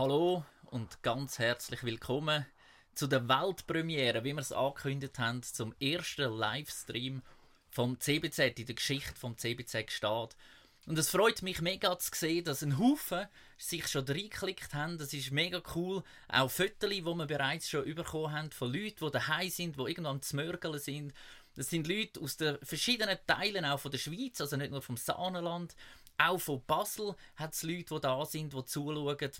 Hallo und ganz herzlich willkommen zu der Weltpremiere, wie wir es angekündigt haben, zum ersten Livestream vom CBZ in der Geschichte vom CBZ steht. Und es freut mich mega zu sehen, dass ein Haufen sich schon reingeklickt haben. Das ist mega cool. Auch Fotos, die wir bereits schon bekommen haben von Leuten, die daheim sind, die irgendwo am Zmörgeln sind. Das sind Leute aus den verschiedenen Teilen auch von der Schweiz, also nicht nur vom Saanenland. Auch von Basel hat es Leute, die da sind, die zuschauen.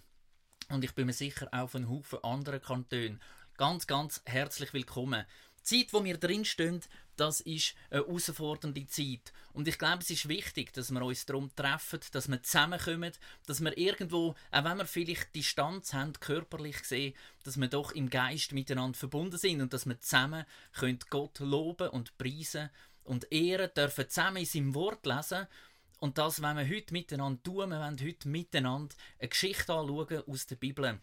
Und ich bin mir sicher auch von Haufen anderen Kantonen. Ganz, ganz herzlich willkommen. Die Zeit, wo wir drinstehen, das ist eine herausfordernde Zeit. Und ich glaube, es ist wichtig, dass wir uns darum treffen, dass wir zusammenkommen, dass wir irgendwo, auch wenn wir vielleicht Distanz haben, körperlich sehen, dass wir doch im Geist miteinander verbunden sind und dass wir zusammen können Gott loben und preisen und ehren dürfen, zusammen in seinem Wort lesen und das wollen wir heute miteinander tun. Wir wollen heute miteinander eine Geschichte anschauen aus der Bibel.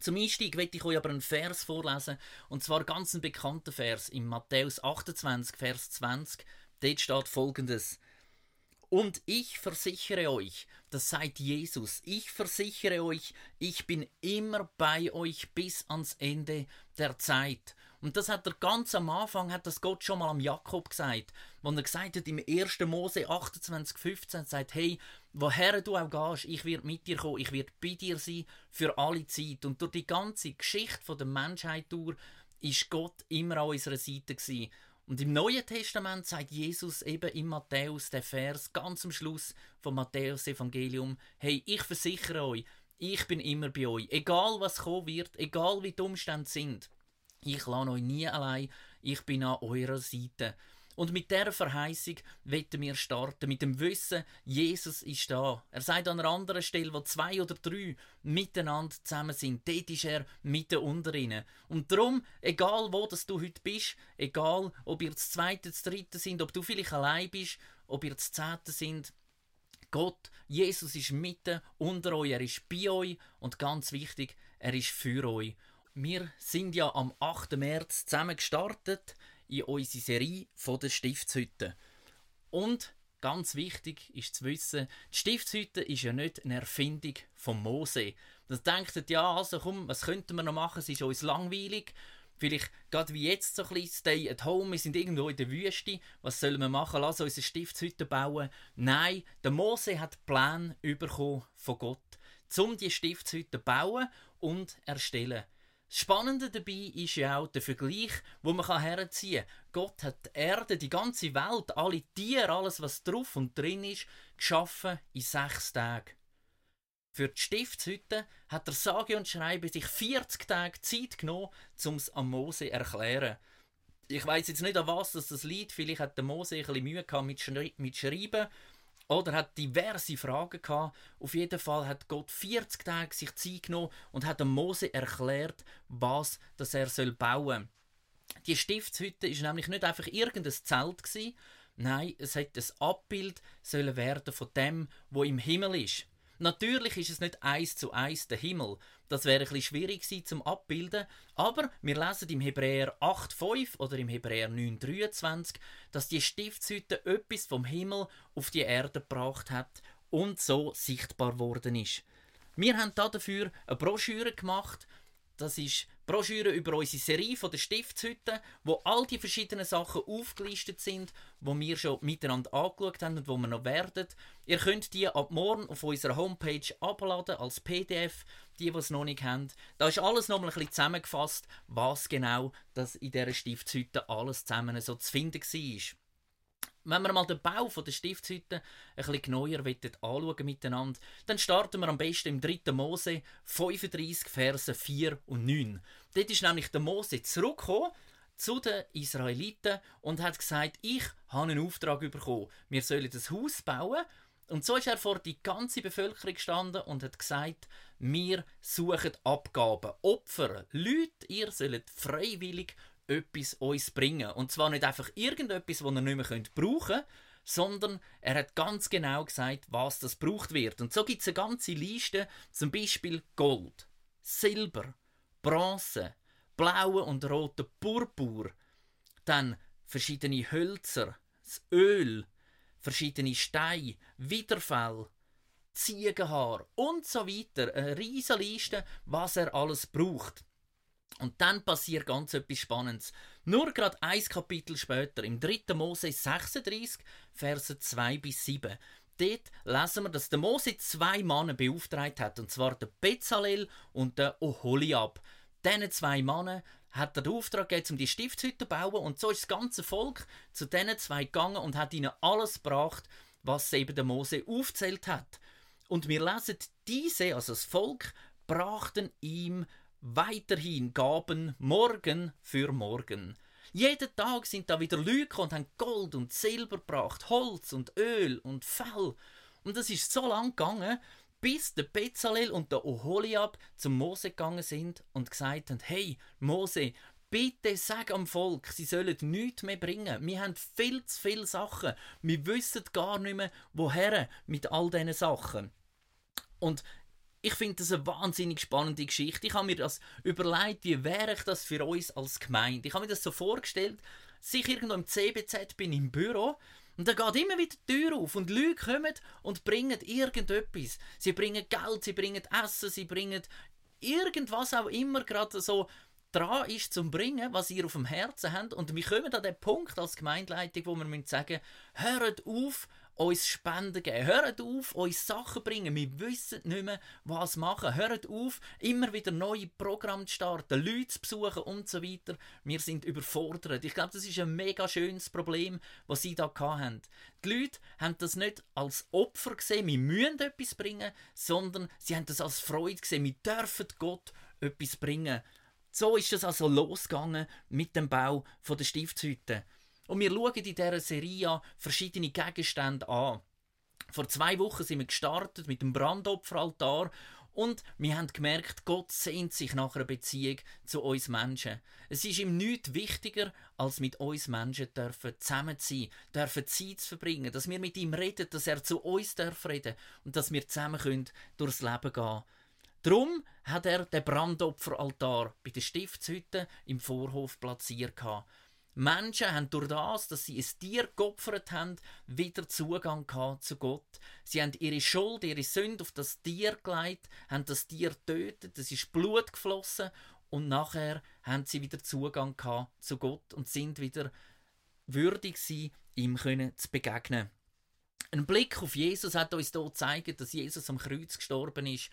Zum Einstieg möchte ich euch aber einen Vers vorlesen, und zwar ganz ein bekannter Vers in Matthäus 28, Vers 20. Dort steht folgendes. Und ich versichere euch, das seid Jesus, ich versichere euch, ich bin immer bei euch bis ans Ende der Zeit. Und das hat er ganz am Anfang, hat das Gott schon mal am Jakob gesagt, wo er gesagt hat im 1. Mose 28, 15, sagt, hey, woher du auch gehst, ich werde mit dir kommen, ich werde bei dir sein für alle Zeit. Und durch die ganze Geschichte der Menschheit durch ist Gott immer an unserer Seite gewesen. Und im Neuen Testament sagt Jesus eben in Matthäus, der Vers ganz am Schluss vom Matthäus Evangelium, hey, ich versichere euch, ich bin immer bei euch, egal was kommen wird, egal wie die Umstände sind. Ich lasse euch nie allein, ich bin an eurer Seite. Und mit dieser Verheißung wollen wir starten, mit dem Wissen, Jesus ist da. Er sagt an einer anderen Stelle, wo zwei oder drei miteinander zusammen sind, dort ist er mitten unter ihnen. Und darum, egal wo das du heute bist, egal ob ihr das zweite, das dritte sind, ob du vielleicht allein bist, ob ihr das zehnte sind, Gott, Jesus ist mitten unter euch, er ist bei euch und ganz wichtig, er ist für euch. Wir sind ja am 8. März zusammen gestartet in unsere Serie von der Stiftshütte. Und ganz wichtig ist zu wissen, die Stiftshütte ist ja nicht eine Erfindung von Mose. Das denkt ja, also komm, was könnten wir noch machen? Es ist uns langweilig. Vielleicht gerade wie jetzt so ein bisschen Stay at Home, wir sind irgendwo in der Wüste. Was sollen wir machen? Lass uns eine Stiftshütte bauen. Nein, der Mose hat Plan bekommen von Gott, um die Stiftshütte bauen und erstellen. Spannende dabei ist ja auch der Vergleich, wo man herziehen kann. Gott hat die Erde, die ganze Welt, alle Tiere, alles was drauf und drin ist, geschaffen in sechs Tagen. Für die Stiftshütte hat der sage und schreibe sich 40 Tage Zeit genommen, um es am Mose zu erklären. Ich weiß jetzt nicht, an was das liegt. Vielleicht hat der Mose ein bisschen Mühe gehabt mit Schreiben. Oder hat diverse Fragen gehabt. Auf jeden Fall hat Gott 40 Tage sich Zeit genommen und hat Mose erklärt, was das er soll bauen. Die Stiftshütte ist nämlich nicht einfach irgendein Zelt gewesen. Nein, es hätte ein Abbild sollen werden von dem, wo im Himmel ist. Natürlich ist es nicht eins zu eins der Himmel. Das wäre ein schwierig gewesen zum Abbilden. Aber wir lesen im Hebräer 8,5 oder im Hebräer 9,23, dass die Stiftshütte etwas vom Himmel auf die Erde gebracht hat und so sichtbar worden ist. Wir haben dafür eine Broschüre gemacht. Das ist Broschüre über unsere Serie von der Stiftshütte, wo all die verschiedenen Sachen aufgelistet sind, wo wir schon miteinander angeschaut haben und wo wir noch werden. Ihr könnt die ab morgen auf unserer Homepage abladen als PDF, die, die es noch nicht haben. Da ist alles noch mal ein bisschen zusammengefasst, was genau das in dieser Stiftshütte alles zusammen so zu finden war. Wenn wir mal den Bau der Stiftshütte ein bisschen genauer anschauen miteinander, dann starten wir am besten im 3. Mose 35, Verse 4 und 9. Dort ist nämlich der Mose zurückgekommen zu den Israeliten und hat gesagt, ich habe einen Auftrag bekommen. Wir sollen das Haus bauen. Und so ist er vor die ganze Bevölkerung gestanden und hat gesagt, wir suchen Abgaben, Opfer, Leute, ihr sollt freiwillig etwas uns bringen. Und zwar nicht einfach irgendetwas, das ihr nicht mehr brauchen könnt, sondern er hat ganz genau gesagt, was das braucht wird. Und so gibt es eine ganze Liste, zum Beispiel Gold, Silber, Bronze, blaue und rote Purpur, dann verschiedene Hölzer, das Öl, verschiedene Steine, Widerfell, Ziegenhaar und so weiter. Eine riesige Liste, was er alles braucht. Und dann passiert ganz etwas Spannendes. Nur gerade ein Kapitel später, im 3. Mose 36, Verse 2 bis 7. Dort lesen wir, dass der Mose zwei Männer beauftragt hat, und zwar der Bezalel und der Oholiab. Diesen zwei Männer hat er den Auftrag gegeben, um die Stiftshütte zu bauen, und so ist das ganze Volk zu diesen zwei gegangen und hat ihnen alles gebracht, was eben der Mose aufzählt hat. Und wir lesen, diese, also das Volk, brachten ihm weiterhin Gaben morgen für morgen. Jeden Tag sind da wieder Leute und haben Gold und Silber gebracht, Holz und Öl und Fell. Und das ist so lang gegangen, bis der Bezalel und der Oholiab zum Mose gegangen sind und gesagt haben, hey Mose, bitte sag am Volk, sie sollen nichts mehr bringen. Wir haben viel zu viele Sachen. Wir wissen gar nicht mehr, woher mit all diesen Sachen. Und ich finde das eine wahnsinnig spannende Geschichte. Ich habe mir das überlegt, wie wäre ich das für uns als Gemeinde. Ich habe mir das so vorgestellt, sich irgendwo im CBZ bin im Büro und da geht immer wieder die Tür auf und Leute kommen und bringen irgendetwas. Sie bringen Geld, sie bringen Essen, sie bringen irgendwas auch immer gerade so dran ist zum Bringen, was ihr auf dem Herzen habt. Und wir kommen an den Punkt als Gemeindeleitung, wo wir sagen müssen, hört auf, uns Spenden geben. Hört auf, uns Sachen bringen. Wir wissen nicht mehr, was machen. Hört auf, immer wieder neue Programme zu starten, Leute zu besuchen und so weiter. Wir sind überfordert. Ich glaube, das ist ein mega schönes Problem, was sie da haben. Die Leute haben das nicht als Opfer gesehen, wir müssen etwas bringen, sondern sie haben das als Freude gesehen. Wir dürfen Gott etwas bringen. So ist es also losgegangen mit dem Bau der Stiftshütte. Und wir schauen in dieser Serie verschiedene Gegenstände an. Vor zwei Wochen sind wir gestartet mit dem Brandopferaltar und wir haben gemerkt, Gott sehnt sich nach einer Beziehung zu uns Menschen. Es ist ihm nichts wichtiger, als mit uns Menschen dürfen zusammen zu sein, dürfen Zeit zu verbringen, dass wir mit ihm reden, dass er zu uns darf reden und dass wir zusammen können durchs Leben gehen. Darum hat er den Brandopferaltar bei der Stiftshütte im Vorhof platziert. Gehabt. Menschen haben durch das, dass sie ein Tier geopfert haben, wieder Zugang zu Gott. Sie haben ihre Schuld, ihre Sünde auf das Tier gelegt, haben das Tier getötet, es ist Blut geflossen und nachher haben sie wieder Zugang zu Gott und sind wieder würdig sie ihm können zu begegnen. Ein Blick auf Jesus hat uns hier gezeigt, dass Jesus am Kreuz gestorben ist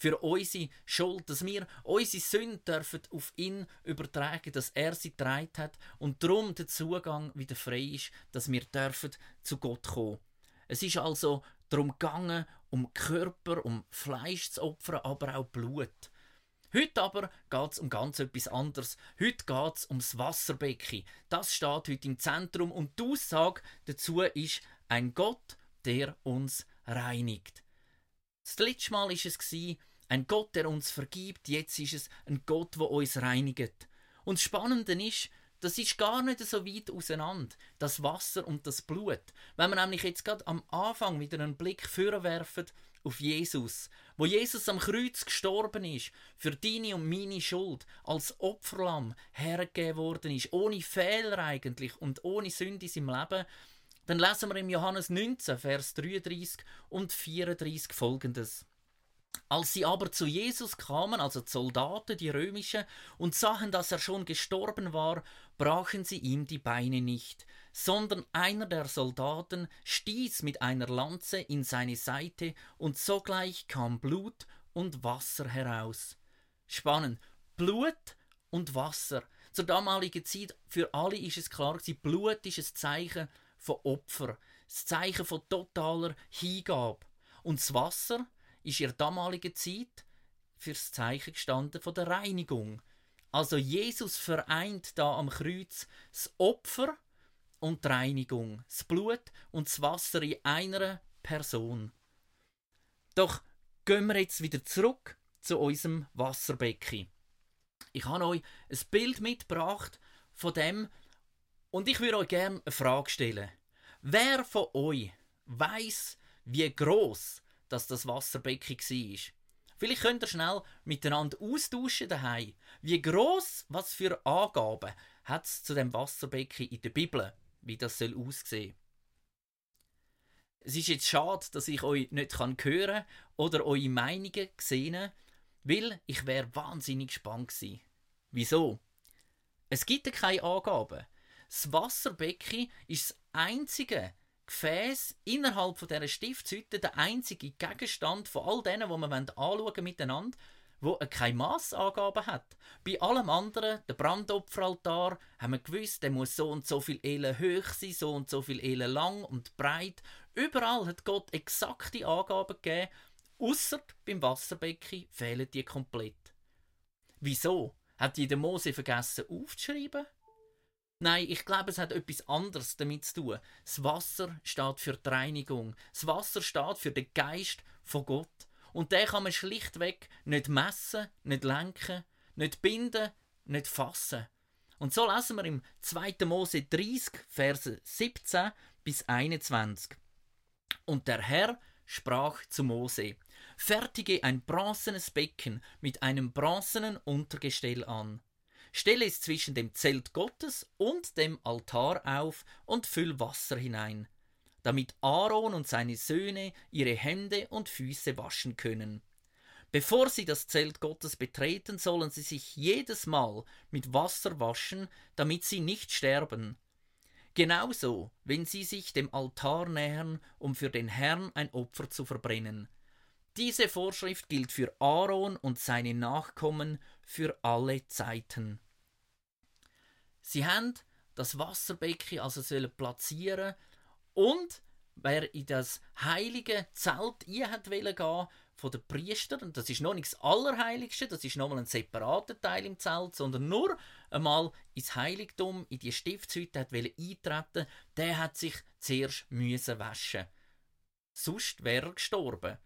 für unsere Schuld, dass wir unsere Sünde dürfen auf ihn übertragen, dass er sie getragen hat und darum der Zugang wieder frei ist, dass wir dürfen zu Gott kommen. Es ist also darum gegangen, um Körper, um Fleisch zu opfern, aber auch Blut. Heute aber geht es um ganz etwas anderes. Heute geht es ums Wasserbecken. Das steht heute im Zentrum und die Aussage dazu ist ein Gott, der uns reinigt. Das letzte Mal war es ein Gott, der uns vergibt, jetzt ist es ein Gott, der uns reinigt. Und das Spannende ist, das ist gar nicht so weit auseinander, das Wasser und das Blut. Wenn wir nämlich jetzt gerade am Anfang wieder einen Blick werfen auf Jesus, wo Jesus am Kreuz gestorben ist, für deine und meine Schuld, als Opferlamm hergegeben worden ist, ohne Fehler eigentlich und ohne Sünde in seinem Leben, dann lesen wir im Johannes 19, Vers 33 und 34 folgendes. Als sie aber zu Jesus kamen, also die Soldaten, die römischen, und sahen, dass er schon gestorben war, brachen sie ihm die Beine nicht, sondern einer der Soldaten stieß mit einer Lanze in seine Seite, und sogleich kam Blut und Wasser heraus. Spannend. Blut und Wasser. Zur damaligen Zeit, für alle ist es klar, Blut ist ein Zeichen von Opfer, das Zeichen von totaler Hingabe. Und das Wasser, ist in der damaligen Zeit fürs Zeichen gestanden von der Reinigung. Also Jesus vereint da am Kreuz das Opfer und die Reinigung, das Blut und das Wasser in einer Person. Doch gehen wir jetzt wieder zurück zu unserem Wasserbecken. Ich habe euch ein Bild mitgebracht von dem und ich würde euch gerne eine Frage stellen. Wer von euch weiß, wie groß dass das Wasserbecken war. Vielleicht könnt ihr schnell miteinander austauschen daheim. Wie groß, was für Angaben hat es zu dem Wasserbecken in der Bibel, wie das soll aussehen. Es ist jetzt schade, dass ich euch nicht hören kann oder eure Meinungen sehen, weil ich wäre wahnsinnig gespannt gewesen. Wieso? Es gibt keine Angaben. Das Wasserbecken ist das einzige Gefäß innerhalb von dieser Stiftshütte, der einzige Gegenstand von all denen, die wir anschauen miteinander, wo keine Massangaben hat. Bei allem anderen, der Brandopferaltar, haben wir gewusst, der muss so und so viel Elen hoch sein, so und so viel Elen lang und breit. Überall hat Gott exakte Angaben gegeben, außer beim Wasserbecken fehlen die komplett. Wieso? Hat der Mose vergessen aufzuschreiben? Nein, ich glaube, es hat etwas anderes damit zu tun. Das Wasser steht für die Reinigung. Das Wasser steht für den Geist von Gott. Und den kann man schlichtweg nicht messen, nicht lenken, nicht binden, nicht fassen. Und so lesen wir im 2. Mose 30, Verse 17 bis 21. Und der Herr sprach zu Mose: Fertige ein bronzenes Becken mit einem bronzenen Untergestell an. Stelle es zwischen dem Zelt Gottes und dem Altar auf und füll Wasser hinein damit Aaron und seine Söhne ihre Hände und Füße waschen können. Bevor sie das Zelt Gottes betreten, sollen sie sich jedes Mal mit Wasser waschen, damit sie nicht sterben. Genauso, wenn sie sich dem Altar nähern, um für den Herrn ein Opfer zu verbrennen. Diese Vorschrift gilt für Aaron und seine Nachkommen für alle Zeiten. Sie haben das Wasserbecken also sollen platzieren und wer in das heilige Zelt hat gehen von den Priestern, und das ist noch nicht das Allerheiligste, das ist nochmal ein separater Teil im Zelt, sondern nur einmal ins Heiligtum, in die Stiftshütte hat eintreten, der hat sich zuerst müssen waschen. Sonst wäre er gestorben.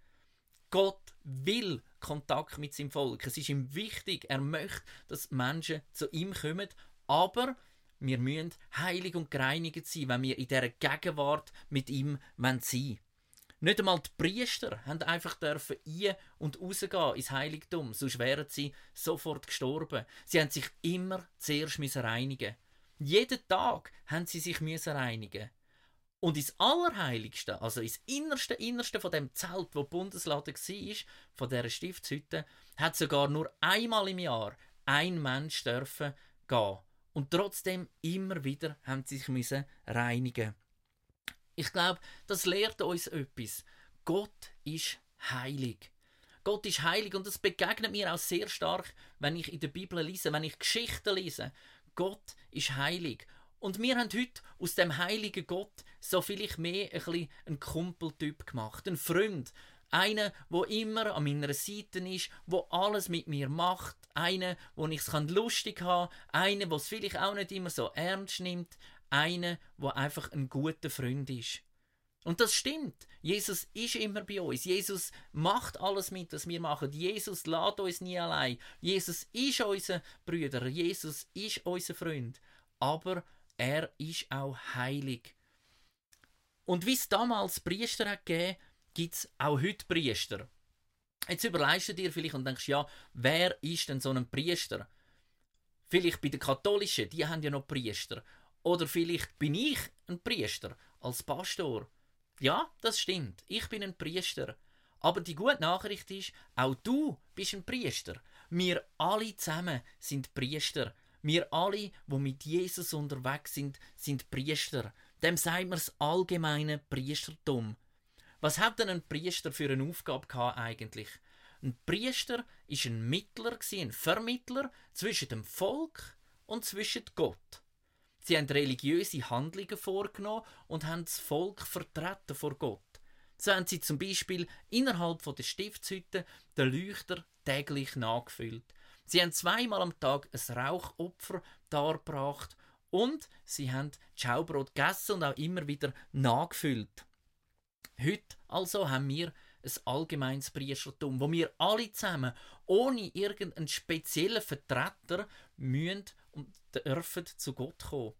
Gott will Kontakt mit seinem Volk. Es ist ihm wichtig. Er möchte, dass Menschen zu ihm kommen. Aber wir müssen heilig und gereinigt sein, wenn wir in dieser Gegenwart mit ihm sein wollen. Nicht einmal die Priester haben einfach dürfen ein- und rausgehen ins Heiligtum, sonst wären sie sofort gestorben. Sie haben sich immer zuerst reinigen Jeden Tag haben sie sich reinigen und ins Allerheiligste, also ins Innerste, Innerste von dem Zelt, wo die Bundeslade war, von dieser Stiftshütte, hat sogar nur einmal im Jahr ein Mensch dürfen gehen. Und trotzdem immer wieder haben sie sich müssen reinigen. Ich glaube, das lehrt uns etwas. Gott ist heilig. Gott ist heilig und das begegnet mir auch sehr stark, wenn ich in der Bibel lese, wenn ich Geschichten lese. Gott ist heilig. Und wir haben heute aus dem heiligen Gott so vielleicht mehr ein bisschen einen Kumpeltyp gemacht, einen Freund, einer, wo immer an meiner Seite ist, wo alles mit mir macht. Einer, wo ich es lustig haben kann. Einer, wo es vielleicht auch nicht immer so ernst nimmt. Einer, wo einfach ein guter Freund ist. Und das stimmt. Jesus ist immer bei uns. Jesus macht alles mit, was wir machen. Jesus lädt uns nie allein. Jesus ist unser Brüder. Jesus ist unser Freund. Aber er ist auch heilig. Und wie es damals Priester hat gegeben, gibt es auch heute Priester. Jetzt überlegst du dir vielleicht und denkst, ja, wer ist denn so ein Priester? Vielleicht bei den Katholischen, die haben ja noch Priester. Oder vielleicht bin ich ein Priester als Pastor. Ja, das stimmt. Ich bin ein Priester. Aber die gute Nachricht ist, auch du bist ein Priester. Wir alle zusammen sind Priester. Wir alle, wo mit Jesus unterwegs sind, sind Priester. Dem sagt man das allgemeine Priestertum. Was hat denn ein Priester für eine Aufgabe eigentlich? Ein Priester ist ein Mittler, ein Vermittler zwischen dem Volk und zwischen Gott. Sie haben religiöse Handlungen vorgenommen und haben das Volk vertreten vor Gott. So haben sie zum Beispiel innerhalb der Stiftshütte den Leuchter täglich nachgefüllt. Sie haben zweimal am Tag ein Rauchopfer dargebracht und sie haben Schaubrot gegessen und auch immer wieder nachgefüllt. Heute also haben wir ein allgemeines Priestertum, wo wir alle zusammen, ohne irgendeinen speziellen Vertreter, müssen und dürfen zu Gott kommen.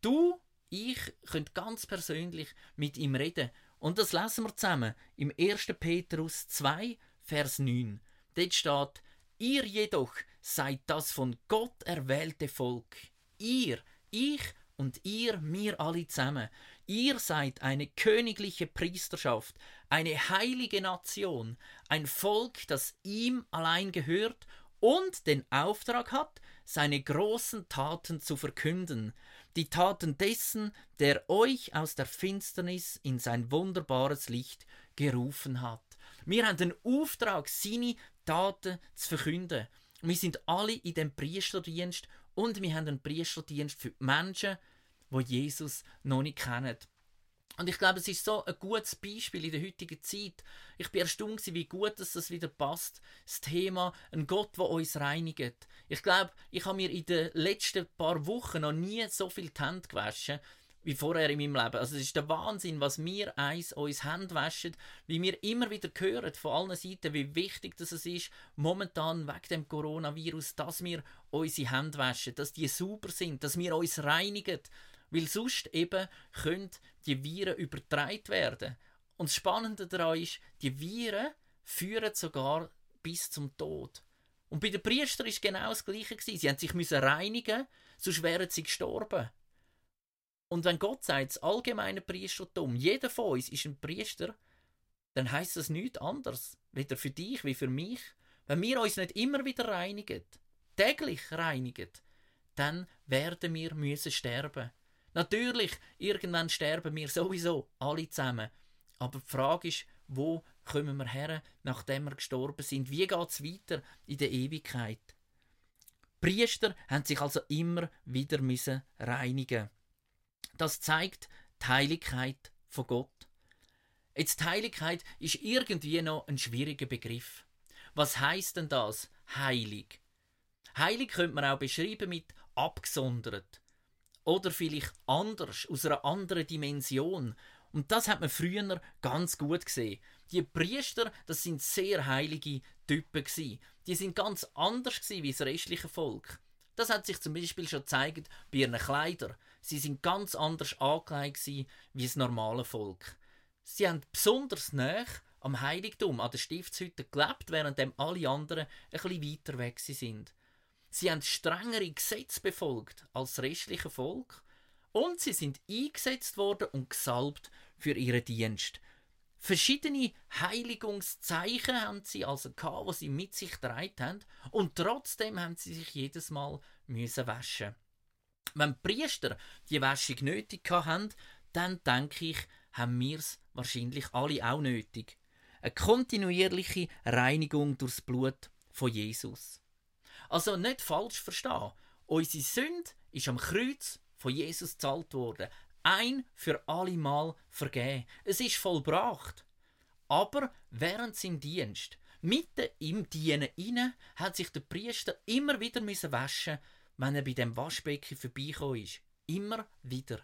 Du, ich könnt ganz persönlich mit ihm reden. Und das lesen wir zusammen im 1. Petrus 2, Vers 9. Dort steht, ihr jedoch seid das von Gott erwählte Volk. Ihr, ich und ihr, mir alle zusammen. Ihr seid eine königliche Priesterschaft, eine heilige Nation, ein Volk, das ihm allein gehört und den Auftrag hat, seine großen Taten zu verkünden, die Taten dessen, der euch aus der Finsternis in sein wunderbares Licht gerufen hat. Wir haben den Auftrag, seine Taten zu verkünden. Wir sind alle in dem Priesterdienst und wir haben einen Priesterdienst für die Menschen, die Jesus noch nicht kennen. Und ich glaube, es ist so ein gutes Beispiel in der heutigen Zeit. Ich bin erstaunt, wie gut dass das wieder passt. Das Thema, ein Gott, der uns reinigt. Ich glaube, ich habe mir in den letzten paar Wochen noch nie so viel die Hände gewaschen wie vorher in meinem Leben. Also es ist der Wahnsinn, was wir eins uns Hände waschen, wie wir immer wieder hören von allen Seiten, wie wichtig das ist, momentan wegen dem Coronavirus, dass wir unsere Hände waschen, dass die super sind, dass wir uns reinigen, weil sonst eben können die Viren übertragen werden. Und das Spannende daran ist, die Viren führen sogar bis zum Tod. Und bei den Priestern ist genau das Gleiche. Sie haben sich müssen reinigen, sonst wären sie gestorben. Und wenn Gott sagt, das allgemeine Priestertum, jeder von uns ist ein Priester, dann heißt das nichts anderes, weder für dich wie für mich. Wenn wir uns nicht immer wieder reinigen, täglich reinigen, dann werden wir müssen sterben. Natürlich, irgendwann sterben wir sowieso, alle zusammen. Aber die Frage ist, wo kommen wir her, nachdem wir gestorben sind? Wie geht es weiter in der Ewigkeit? Priester haben sich also immer wieder müssen reinigen. Das zeigt die Heiligkeit von Gott. Jetzt Heiligkeit ist irgendwie noch ein schwieriger Begriff. Was heißt denn das? Heilig. Heilig könnte man auch beschreiben mit abgesondert. Oder vielleicht anders, aus einer anderen Dimension. Und das hat man früher ganz gut gesehen. Die Priester, das sind sehr heilige Typen. Die sind ganz anders gewesen wie das restliche Volk. Das hat sich zum Beispiel schon gezeigt bei ihren Kleidern. Sie sind ganz anders angelegt wie das normale Volk. Sie haben besonders nah am Heiligtum, an der Stiftshütte gelebt, während alle anderen ein bisschen weiter weg sind. Sie haben strengere Gesetze befolgt als das restliche Volk und sie sind eingesetzt worden und gesalbt für ihren Dienst. Verschiedene Heiligungszeichen haben sie also gehabt, die sie mit sich getragen haben und trotzdem haben sie sich jedes Mal müssen waschen. Wenn die Priester die Wäschung nötig haben, dann denke ich, haben wir es wahrscheinlich alle auch nötig. Eine kontinuierliche Reinigung durchs Blut von Jesus. Also nicht falsch verstehen. Unsere Sünde ist am Kreuz von Jesus gezahlt worden. Ein für alle Mal vergeben. Es ist vollbracht. Aber während seinem Dienst, mitten im Dienen inne, hat sich der Priester immer wieder müssen waschen, wenn er bei dem Waschbecken vorbeigekommen ist. Immer wieder.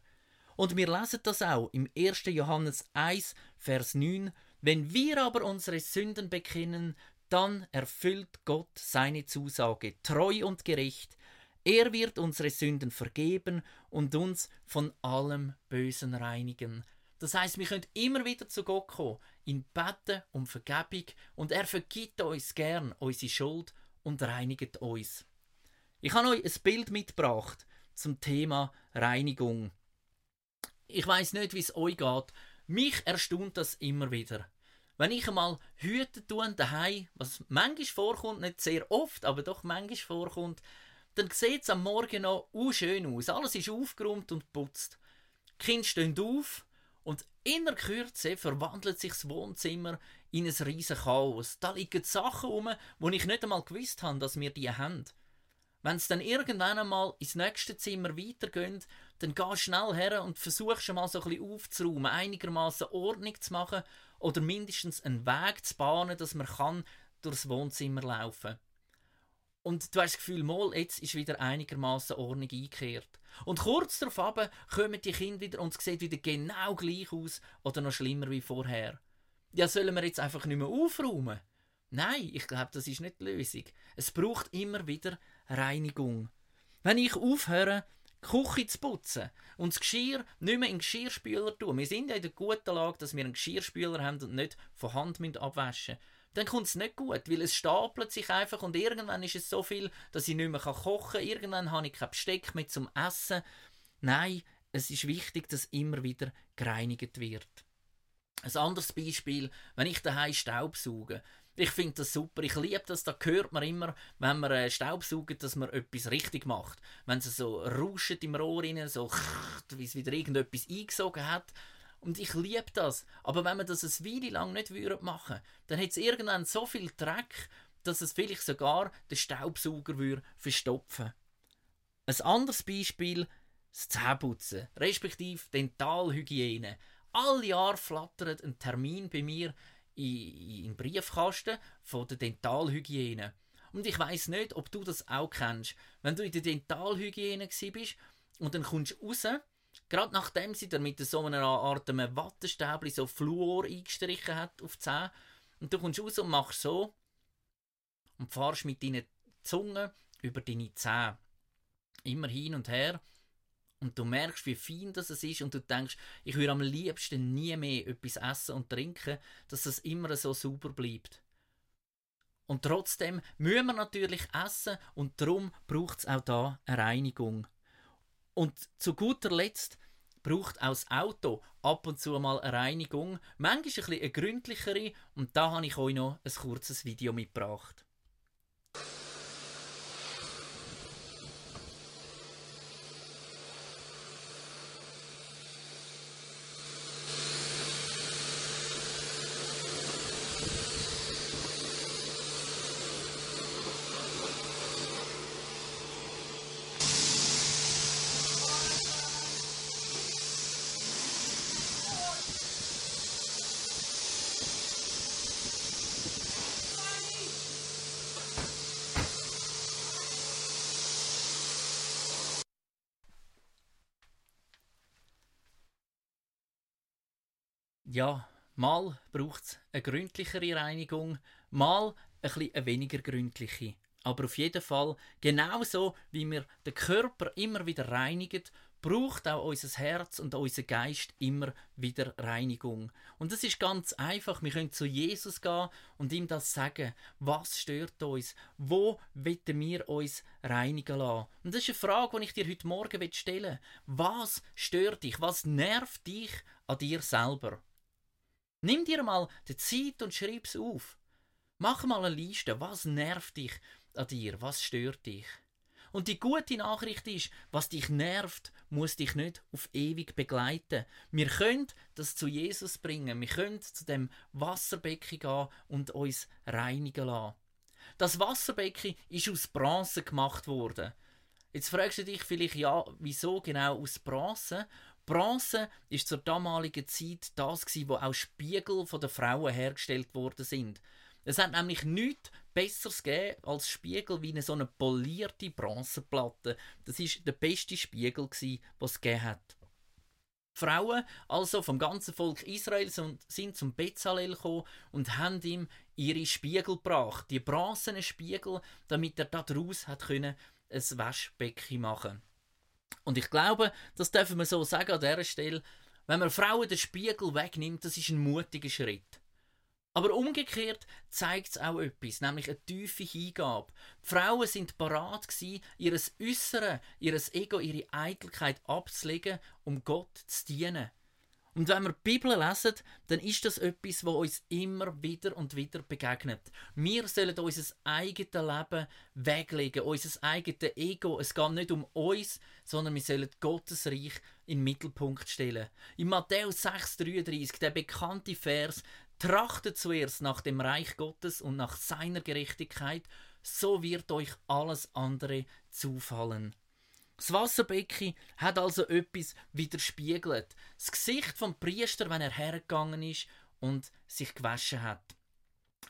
Und wir lesen das auch im 1. Johannes 1, Vers 9. Wenn wir aber unsere Sünden bekennen, dann erfüllt Gott seine Zusage treu und gerecht. Er wird unsere Sünden vergeben und uns von allem Bösen reinigen. Das heißt, wir können immer wieder zu Gott kommen, ihn beten um Vergebung und er vergibt uns gern unsere Schuld und reinigt uns. Ich habe euch ein Bild mitgebracht zum Thema Reinigung. Ich weiß nicht, wie es euch geht. Mich erstaunt das immer wieder. Wenn ich einmal Hüte tue daheim, was manchmal vorkommt, nicht sehr oft, aber doch manchmal vorkommt, dann sieht es am Morgen noch uh, schön aus. Alles ist aufgeräumt und putzt. Die Kinder stehen auf und in der Kürze verwandelt sich das Wohnzimmer in ein riesiges Chaos. Da liegen Sachen rum, wo ich nicht einmal gewusst habe, dass wir die haben. Wenn es dann irgendwann einmal ins nächste Zimmer weitergeht, dann geh schnell her und versuch schon mal so ein bisschen aufzuräumen, einigermaßen Ordnung zu machen oder mindestens einen Weg zu bahnen, dass man kann durchs Wohnzimmer laufen und du hast das Gefühl, mal, jetzt ist wieder einigermaßen Ordnung eingekehrt. Und kurz darauf kommen die Kinder wieder und es sieht wieder genau gleich aus oder noch schlimmer wie vorher. Ja, sollen wir jetzt einfach nicht mehr aufräumen? Nein, ich glaube, das ist nicht die Lösung. Es braucht immer wieder Reinigung. Wenn ich aufhöre, die Küche zu putzen und das Geschirr nicht mehr in den Geschirrspüler tun. Wir sind ja in der guten Lage, dass wir einen Geschirrspüler haben und nicht von Hand abwaschen müssen. Dann kommt es nicht gut, weil es stapelt sich einfach und irgendwann ist es so viel, dass ich nicht mehr kochen kann. Irgendwann habe ich kein Besteck mehr zum Essen. Nein, es ist wichtig, dass immer wieder gereinigt wird. Ein anderes Beispiel, wenn ich daheim Staubsauge. Ich finde das super. Ich liebe das. Da hört man immer, wenn man äh, Staubsaugt, dass man etwas richtig macht. Wenn es so rauscht im Rohr rein, so wie es wieder irgendetwas eingesogen hat. Und ich liebe das. Aber wenn man das eine Weile lang nicht machen würde, dann hat es irgendwann so viel Dreck, dass es vielleicht sogar den Staubsauger würde verstopfen Ein anderes Beispiel, das Zähneputzen, respektive Dentalhygiene. Alle Jahre flattert ein Termin bei mir in, in Briefkasten von der Dentalhygiene. Und ich weiß nicht, ob du das auch kennst. Wenn du in der Dentalhygiene bist und dann kommst du raus, gerade nachdem sie da mit so einer Art einem Wattestäbli so Fluor eingestrichen hat auf die Zähne, und du kommst raus und machst so und fahrst mit deiner Zunge über deine Zähne. Immer hin und her und du merkst, wie fein das ist und du denkst, ich würde am liebsten nie mehr etwas essen und trinken, dass es immer so sauber bleibt. Und trotzdem müssen wir natürlich essen und darum braucht es auch da eine Reinigung. Und zu guter Letzt braucht auch das Auto ab und zu mal eine Reinigung, manchmal ein bisschen eine gründlichere und da habe ich euch noch ein kurzes Video mitgebracht. Ja, mal braucht es eine gründlichere Reinigung, mal ein bisschen eine weniger gründliche. Aber auf jeden Fall, genauso wie wir den Körper immer wieder reinigen, braucht auch unser Herz und unser Geist immer wieder Reinigung. Und das ist ganz einfach. Wir können zu Jesus gehen und ihm das sagen. Was stört uns? Wo wollen wir uns reinigen lassen? Und das ist eine Frage, die ich dir heute Morgen stellen will. Was stört dich? Was nervt dich an dir selber? Nimm dir mal die Zeit und schreib es auf. Mach mal eine Liste, was nervt dich an dir, was stört dich. Und die gute Nachricht ist, was dich nervt, muss dich nicht auf ewig begleiten. Wir können das zu Jesus bringen. Wir können zu dem Wasserbecken gehen und uns reinigen lassen. Das Wasserbecken ist aus Bronze gemacht worden. Jetzt fragst du dich vielleicht, ja, wieso genau aus Bronze? Bronze ist zur damaligen Zeit das wo auch Spiegel von den Frauen hergestellt worden sind. Es hat nämlich nichts Besseres gegeben als Spiegel wie eine so eine polierte Bronzeplatte. Das ist der beste Spiegel gewesen, was es gegeben hat. Frauen, also vom ganzen Volk Israel, sind zum Bezalel gekommen und haben ihm ihre Spiegel gebracht, die bronzenen Spiegel, damit er daraus hat können ein Waschbecken machen. Und ich glaube, das dürfen wir so sagen an dieser Stelle, wenn man Frauen den Spiegel wegnimmt, das ist ein mutiger Schritt. Aber umgekehrt zeigt es auch etwas, nämlich eine tiefe Hingabe. Die Frauen sind parat gewesen, ihres Äußere, ihres Ego, ihre Eitelkeit abzulegen, um Gott zu dienen. Und wenn wir die Bibel lesen, dann ist das etwas, was uns immer wieder und wieder begegnet. Wir sollen unser eigenes Leben weglegen, unser eigenes Ego. Es geht nicht um uns, sondern wir sollen Gottes Reich in den Mittelpunkt stellen. In Matthäus 6,33, der bekannte Vers, trachtet zuerst nach dem Reich Gottes und nach seiner Gerechtigkeit, so wird euch alles andere zufallen. Das Wasserbecken hat also etwas widerspiegelt. Das Gesicht vom Priester, wenn er hergegangen ist und sich gewaschen hat.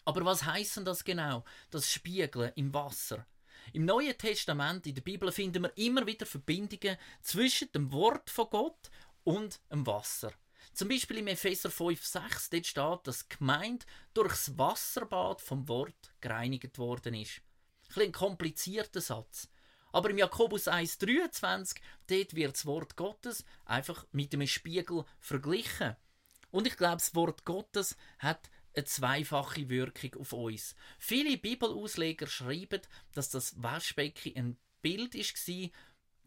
Aber was heißt denn das genau? Das Spiegeln im Wasser. Im Neuen Testament, in der Bibel, finden wir immer wieder Verbindungen zwischen dem Wort von Gott und dem Wasser. Zum Beispiel im Epheser 5, 6, dort steht, dass die Gemeinde durchs Wasserbad vom Wort gereinigt worden ist. Ein, ein komplizierter Satz. Aber im Jakobus 1,23, dort wird das Wort Gottes einfach mit einem Spiegel verglichen. Und ich glaube, das Wort Gottes hat eine zweifache Wirkung auf uns. Viele Bibelausleger schreiben, dass das Waschbecken ein Bild war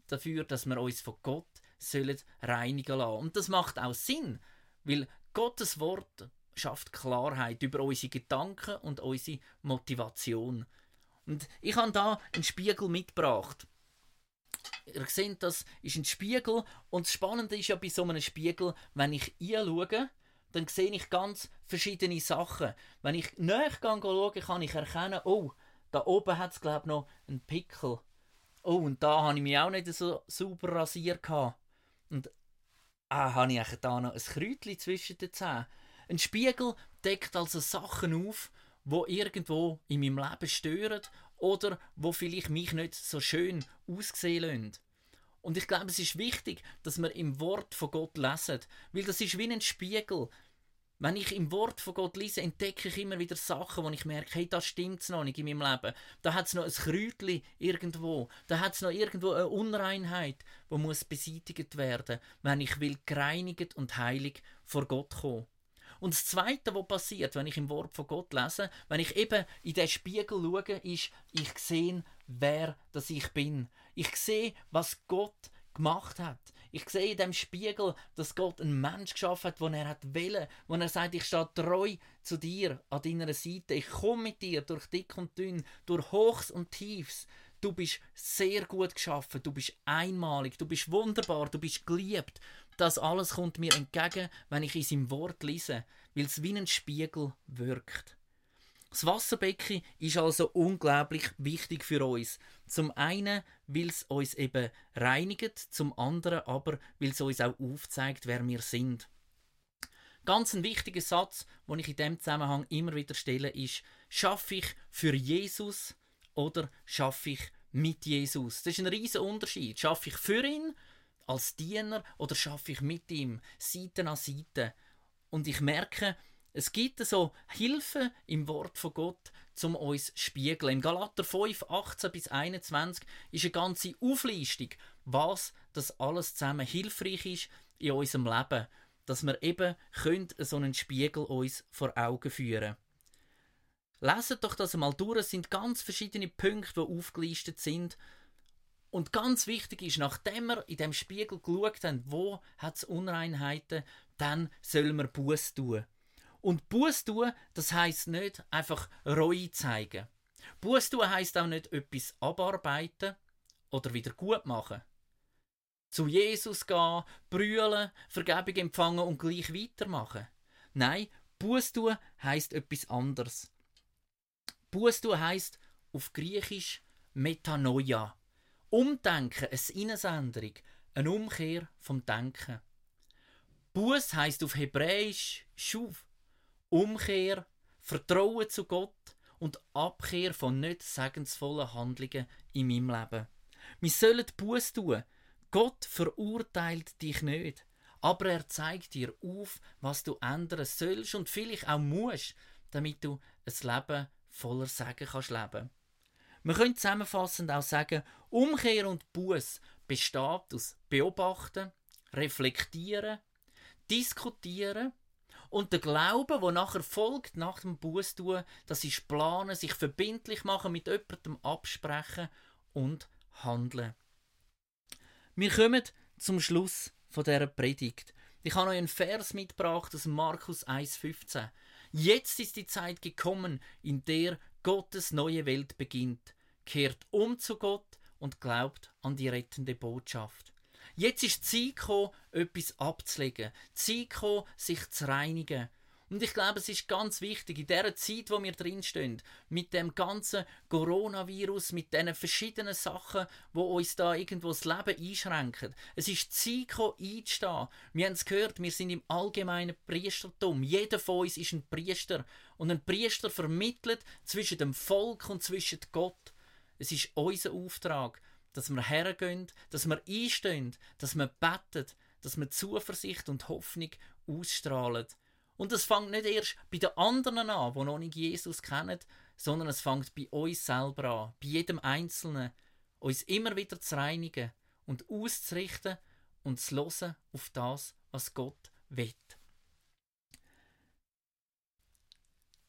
dafür, dass wir uns von Gott sollen reinigen lassen. Und das macht auch Sinn, weil Gottes Wort schafft Klarheit über unsere Gedanken und unsere Motivation. Und ich habe da einen Spiegel mitgebracht. Ihr seht, das ist ein Spiegel und das Spannende ist ja bei so einem Spiegel, wenn ich schaue, dann sehe ich ganz verschiedene Sachen. Wenn ich näher schaue, kann ich erkennen, oh, da oben hat es glaube ich noch einen Pickel. Oh, und da habe ich mich auch nicht so sauber rasiert. Und ah, habe ich da noch ein Kräutchen zwischen den Zähnen. Ein Spiegel deckt also Sachen auf, wo irgendwo in meinem Leben stören oder wo vielleicht mich nicht so schön aussehen lassen. Und ich glaube, es ist wichtig, dass wir im Wort von Gott lesen, weil das ist wie ein Spiegel. Wenn ich im Wort von Gott lese, entdecke ich immer wieder Sachen, wo ich merke, hey, das stimmt noch nicht in meinem Leben. Da hat es noch ein Kräutchen irgendwo. Da hat es noch irgendwo eine Unreinheit, wo muss beseitigt werden, wenn ich will gereinigt und heilig vor Gott kommen. Und das Zweite, was passiert, wenn ich im Wort von Gott lese, wenn ich eben in den Spiegel schaue, ist, ich sehe, wer das ich bin. Ich sehe, was Gott gemacht hat. Ich sehe in dem Spiegel, dass Gott einen Mensch geschaffen hat, den er hat wollen, wo er sagt, ich stehe treu zu dir an deiner Seite. Ich komme mit dir durch dick und dünn, durch Hochs und Tiefs. Du bist sehr gut geschaffen, du bist einmalig, du bist wunderbar, du bist geliebt. Das alles kommt mir entgegen, wenn ich in seinem Wort lese, weil es wie ein Spiegel wirkt. Das Wasserbecken ist also unglaublich wichtig für uns. Zum einen, weil es uns eben reinigt, zum anderen aber, weil es uns auch aufzeigt, wer wir sind. Ganz ein wichtiger Satz, den ich in dem Zusammenhang immer wieder stelle, ist: Schaffe ich für Jesus oder schaffe ich mit Jesus? Das ist ein riesiger Unterschied. Schaffe ich für ihn als Diener oder schaffe ich mit ihm Seite an Seite? Und ich merke, es gibt so Hilfe im Wort von Gott, um uns zu spiegeln. Im Galater 5, 18 bis 21 ist eine ganze Auflistung, was das alles zusammen hilfreich ist in unserem Leben, dass wir eben können so einen Spiegel uns vor Augen führen. Leset doch das einmal durch. Es sind ganz verschiedene Punkte, die aufgelistet sind und ganz wichtig ist, nachdem wir in dem Spiegel geschaut haben, wo es Unreinheiten, dann sollen wir Buß tun. Und Buß tun, das heißt nicht einfach Reue zeigen. Buß tun heißt auch nicht etwas abarbeiten oder wieder gut machen. Zu Jesus gehen, brüllen, Vergebung empfangen und gleich weitermachen. Nein, Buß tun heißt etwas anderes. Buß tun heißt auf Griechisch Metanoia. Umdenken, eine Sinnesänderung, eine Umkehr vom Denken. Buß heißt auf Hebräisch Schuv, Umkehr, Vertrauen zu Gott und Abkehr von nicht segensvollen Handlungen in meinem Leben. Wir sollen Buß tun. Gott verurteilt dich nicht, aber er zeigt dir auf, was du ändern sollst und vielleicht auch musst, damit du ein Leben voller Segen kannst leben. Man könnte zusammenfassend auch sagen, Umkehr und Buß besteht aus Beobachten, Reflektieren, Diskutieren und der Glaube, wo nachher folgt nach dem Buß tun, das ist planen, sich verbindlich machen, mit jemandem absprechen und handeln. Wir kommen zum Schluss von dieser Predigt. Ich habe euch einen Vers mitgebracht aus Markus 1,15. Jetzt ist die Zeit gekommen, in der Gottes neue Welt beginnt. Kehrt um zu Gott und glaubt an die rettende Botschaft. Jetzt ist die Zeit gekommen, etwas abzulegen. Die Zeit gekommen, sich zu reinigen. Und ich glaube, es ist ganz wichtig, in der Zeit, wo wir drinstehen, mit dem ganzen Coronavirus, mit diesen verschiedenen Sachen, wo uns da irgendwo das Leben einschränken. Es ist Zeit einzustehen. Wir haben es gehört, wir sind im allgemeinen Priestertum. Jeder von uns ist ein Priester. Und ein Priester vermittelt zwischen dem Volk und zwischen Gott. Es ist unser Auftrag, dass wir hergehen, dass wir einstehen, dass wir beten, dass wir Zuversicht und Hoffnung ausstrahlen. Und es fängt nicht erst bei den anderen an, die noch nicht Jesus kennen, sondern es fängt bei uns selber an, bei jedem Einzelnen, uns immer wieder zu reinigen und auszurichten und zu hören auf das, was Gott will.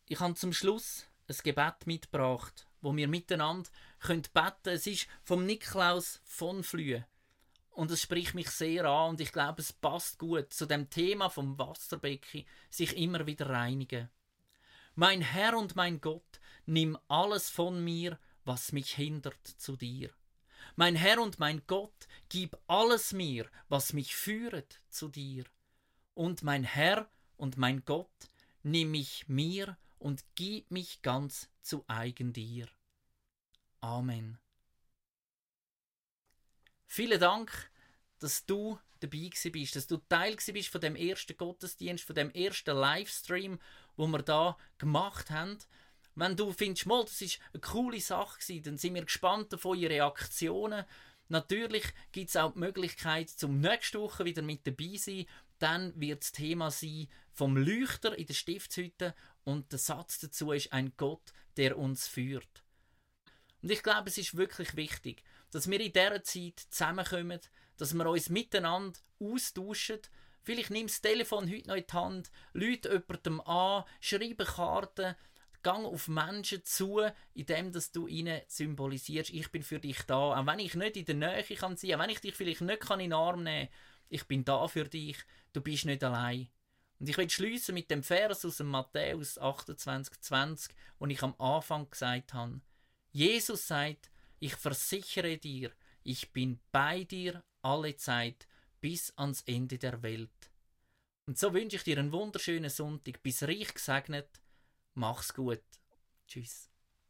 Ich habe zum Schluss ein Gebet mitgebracht, wo wir miteinander beten können. Es ist vom Niklaus von Flühe. Und es spricht mich sehr an und ich glaube, es passt gut zu dem Thema vom Wasserbecken, sich immer wieder reinigen. Mein Herr und mein Gott, nimm alles von mir, was mich hindert zu dir. Mein Herr und mein Gott, gib alles mir, was mich führet zu dir. Und mein Herr und mein Gott, nimm mich mir und gib mich ganz zu eigen dir. Amen. Vielen Dank, dass du dabei bist, dass du Teil bist von dem ersten Gottesdienst, von dem ersten Livestream, wo wir da gemacht haben. Wenn du findest, mal, das ist eine coole Sache dann sind wir gespannt auf eure Reaktionen. Natürlich gibt es auch die Möglichkeit, zum nächsten Woche wieder mit dabei zu sein. Dann wird das Thema sein vom Leuchter in der Stiftshütte und der Satz dazu ist ein Gott, der uns führt. Und ich glaube, es ist wirklich wichtig, dass wir in dieser Zeit zusammenkommen, dass wir uns miteinander austauschen. Vielleicht nimm das Telefon heute noch in die Hand, Leute jemandem an, schreibe Karten, gang auf Menschen zu, indem dass du ihnen symbolisierst, ich bin für dich da. Auch wenn ich nicht in der Nähe kann auch wenn ich dich vielleicht nicht kann in den Arm nehmen kann, ich bin da für dich, du bist nicht allein. Und ich will schließen mit dem Vers aus dem Matthäus 28, 20, wo ich am Anfang gesagt habe. Jesus sagt, ich versichere dir, ich bin bei dir alle Zeit bis ans Ende der Welt. Und so wünsche ich dir einen wunderschönen Sonntag. Bis reich gesegnet. Mach's gut. Tschüss.